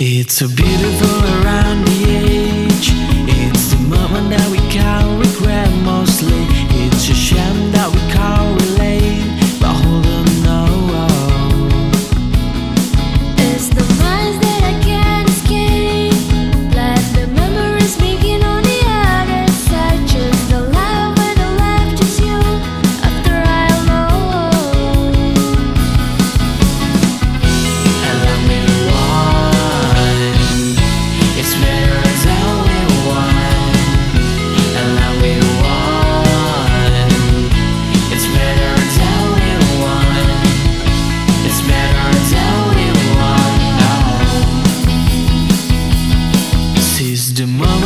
It's so beautiful around the the